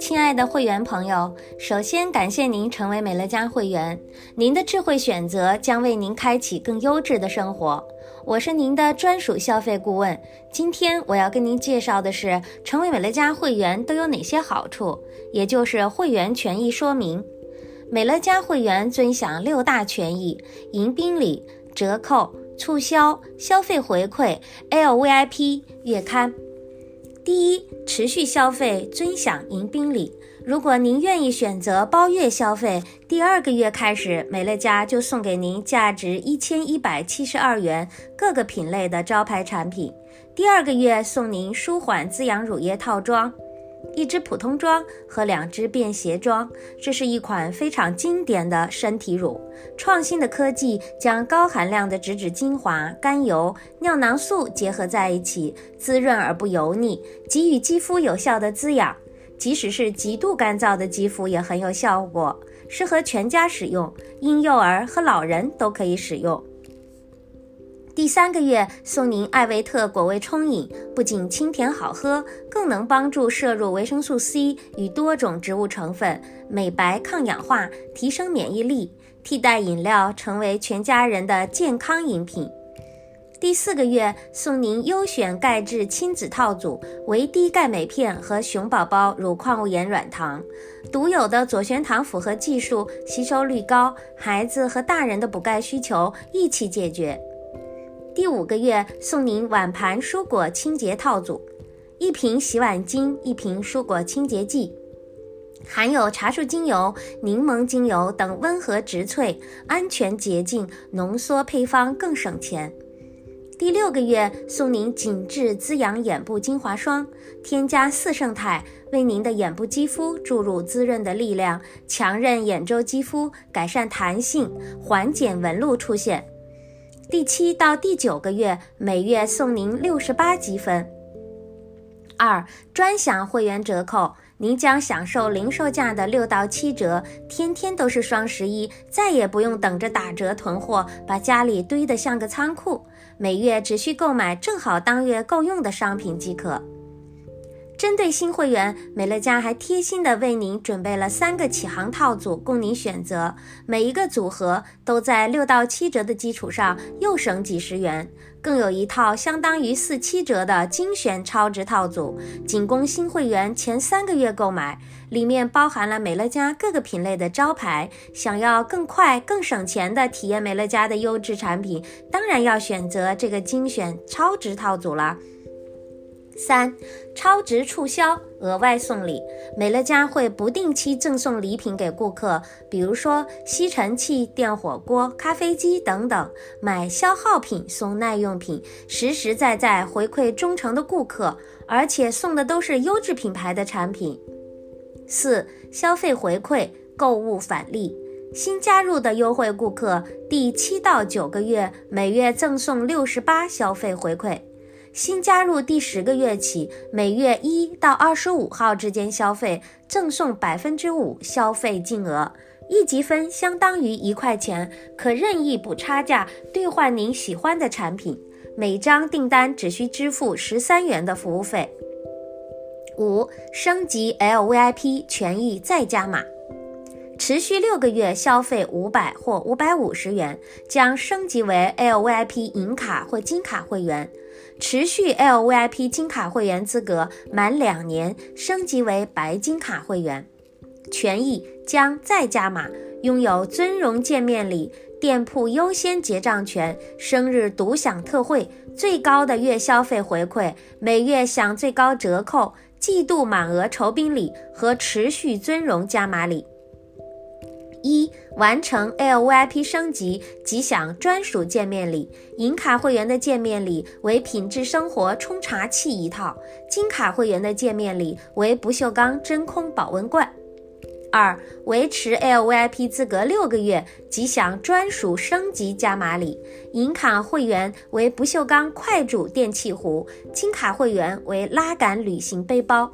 亲爱的会员朋友，首先感谢您成为美乐家会员，您的智慧选择将为您开启更优质的生活。我是您的专属消费顾问。今天我要跟您介绍的是，成为美乐家会员都有哪些好处，也就是会员权益说明。美乐家会员尊享六大权益：迎宾礼、折扣、促销、消费回馈、LVIP 月刊。第一，持续消费尊享迎宾礼。如果您愿意选择包月消费，第二个月开始，美乐家就送给您价值一千一百七十二元各个品类的招牌产品。第二个月送您舒缓滋养乳液套装。一支普通装和两支便携装，这是一款非常经典的身体乳。创新的科技将高含量的植脂精华、甘油、尿囊素结合在一起，滋润而不油腻，给予肌肤有效的滋养。即使是极度干燥的肌肤也很有效果，适合全家使用，婴幼儿和老人都可以使用。第三个月送您艾维特果味冲饮，不仅清甜好喝，更能帮助摄入维生素 C 与多种植物成分，美白抗氧化，提升免疫力，替代饮料，成为全家人的健康饮品。第四个月送您优选钙质亲子套组，维 D 钙镁片和熊宝宝乳矿物盐软糖，独有的左旋糖复合技术，吸收率高，孩子和大人的补钙需求一起解决。第五个月送您碗盘蔬果清洁套组，一瓶洗碗巾，一瓶蔬果清洁剂，含有茶树精油、柠檬精油等温和植萃，安全洁净，浓缩配方更省钱。第六个月送您紧致滋养眼部精华霜，添加四胜肽，为您的眼部肌肤注入滋润的力量，强韧眼周肌肤，改善弹性，缓解纹路出现。第七到第九个月，每月送您六十八积分。二、专享会员折扣，您将享受零售价的六到七折，天天都是双十一，再也不用等着打折囤货，把家里堆得像个仓库。每月只需购买正好当月够用的商品即可。针对新会员，美乐家还贴心地为您准备了三个启航套组供您选择，每一个组合都在六到七折的基础上又省几十元，更有一套相当于四七折的精选超值套组，仅供新会员前三个月购买，里面包含了美乐家各个品类的招牌。想要更快、更省钱地体验美乐家的优质产品，当然要选择这个精选超值套组了。三、超值促销，额外送礼，美乐家会不定期赠送礼品给顾客，比如说吸尘器、电火锅、咖啡机等等。买消耗品送耐用品，实实在在回馈忠诚的顾客，而且送的都是优质品牌的产品。四、消费回馈，购物返利，新加入的优惠顾客，第七到九个月每月赠送六十八消费回馈。新加入第十个月起，每月一到二十五号之间消费，赠送百分之五消费金额，一积分相当于一块钱，可任意补差价兑换您喜欢的产品。每张订单只需支付十三元的服务费。五、升级 LVIP 权益再加码，持续六个月消费五百或五百五十元，将升级为 LVIP 银卡或金卡会员。持续 LVIP 金卡会员资格满两年，升级为白金卡会员，权益将再加码，拥有尊荣见面礼、店铺优先结账权、生日独享特惠、最高的月消费回馈、每月享最高折扣、季度满额酬宾礼和持续尊荣加码礼。完成 LVIP 升级即享专属见面礼，银卡会员的见面礼为品质生活冲茶器一套，金卡会员的见面礼为不锈钢真空保温罐。二、维持 LVIP 资格六个月即享专属升级加码礼，银卡会员为不锈钢快煮电气壶，金卡会员为拉杆旅行背包。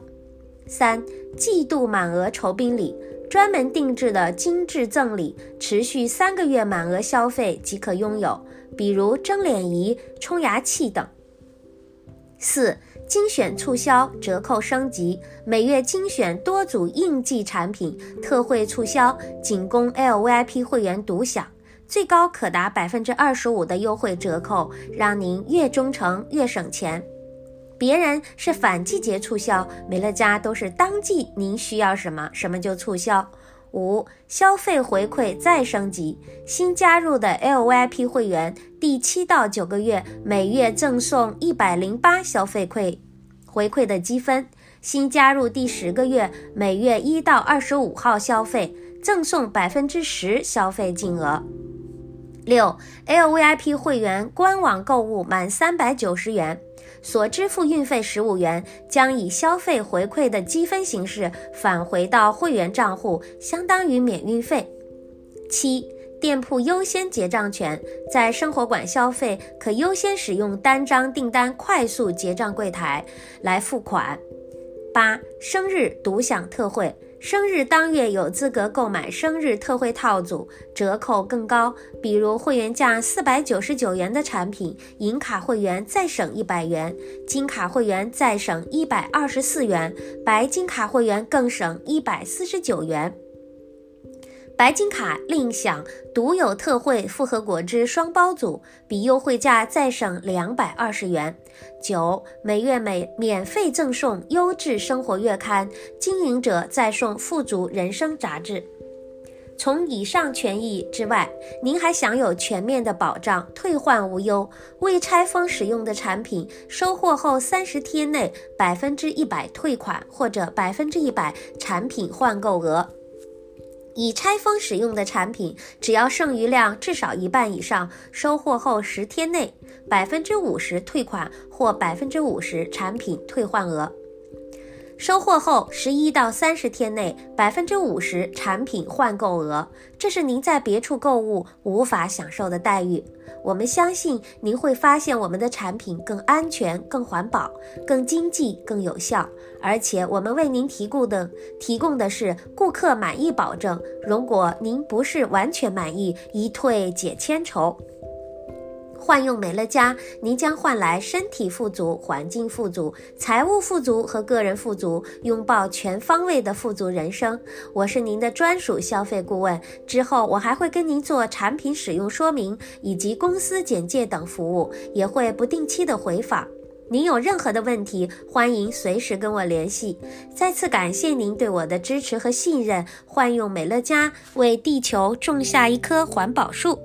三、季度满额酬宾礼。专门定制的精致赠礼，持续三个月满额消费即可拥有，比如蒸脸仪、冲牙器等。四、精选促销折扣升级，每月精选多组应季产品特惠促销，仅供 LVIP 会员独享，最高可达百分之二十五的优惠折扣，让您越忠诚越省钱。别人是反季节促销，美乐家都是当季，您需要什么什么就促销。五、消费回馈再升级，新加入的 LVIP 会员第七到九个月每月赠送一百零八消费馈回馈的积分，新加入第十个月每月一到二十五号消费赠送百分之十消费金额。六、LVIP 会员官网购物满三百九十元。所支付运费十五元，将以消费回馈的积分形式返回到会员账户，相当于免运费。七、店铺优先结账权，在生活馆消费可优先使用单张订单快速结账柜台来付款。八、生日独享特惠。生日当月有资格购买生日特惠套组，折扣更高。比如会员价四百九十九元的产品，银卡会员再省一百元，金卡会员再省一百二十四元，白金卡会员更省一百四十九元。白金卡另享独有特惠复合果汁双包组，比优惠价再省两百二十元。九，每月每免费赠送优质生活月刊，经营者再送富足人生杂志。从以上权益之外，您还享有全面的保障，退换无忧。未拆封使用的产品，收货后三十天内百分之一百退款，或者百分之一百产品换购额。已拆封使用的产品，只要剩余量至少一半以上，收货后十天内百分之五十退款或百分之五十产品退换额。收货后十一到三十天内，百分之五十产品换购额，这是您在别处购物无法享受的待遇。我们相信您会发现我们的产品更安全、更环保、更经济、更有效，而且我们为您提供的提供的是顾客满意保证。如果您不是完全满意，一退解千愁。换用美乐家，您将换来身体富足、环境富足、财务富足和个人富足，拥抱全方位的富足人生。我是您的专属消费顾问，之后我还会跟您做产品使用说明以及公司简介等服务，也会不定期的回访。您有任何的问题，欢迎随时跟我联系。再次感谢您对我的支持和信任，换用美乐家为地球种下一棵环保树。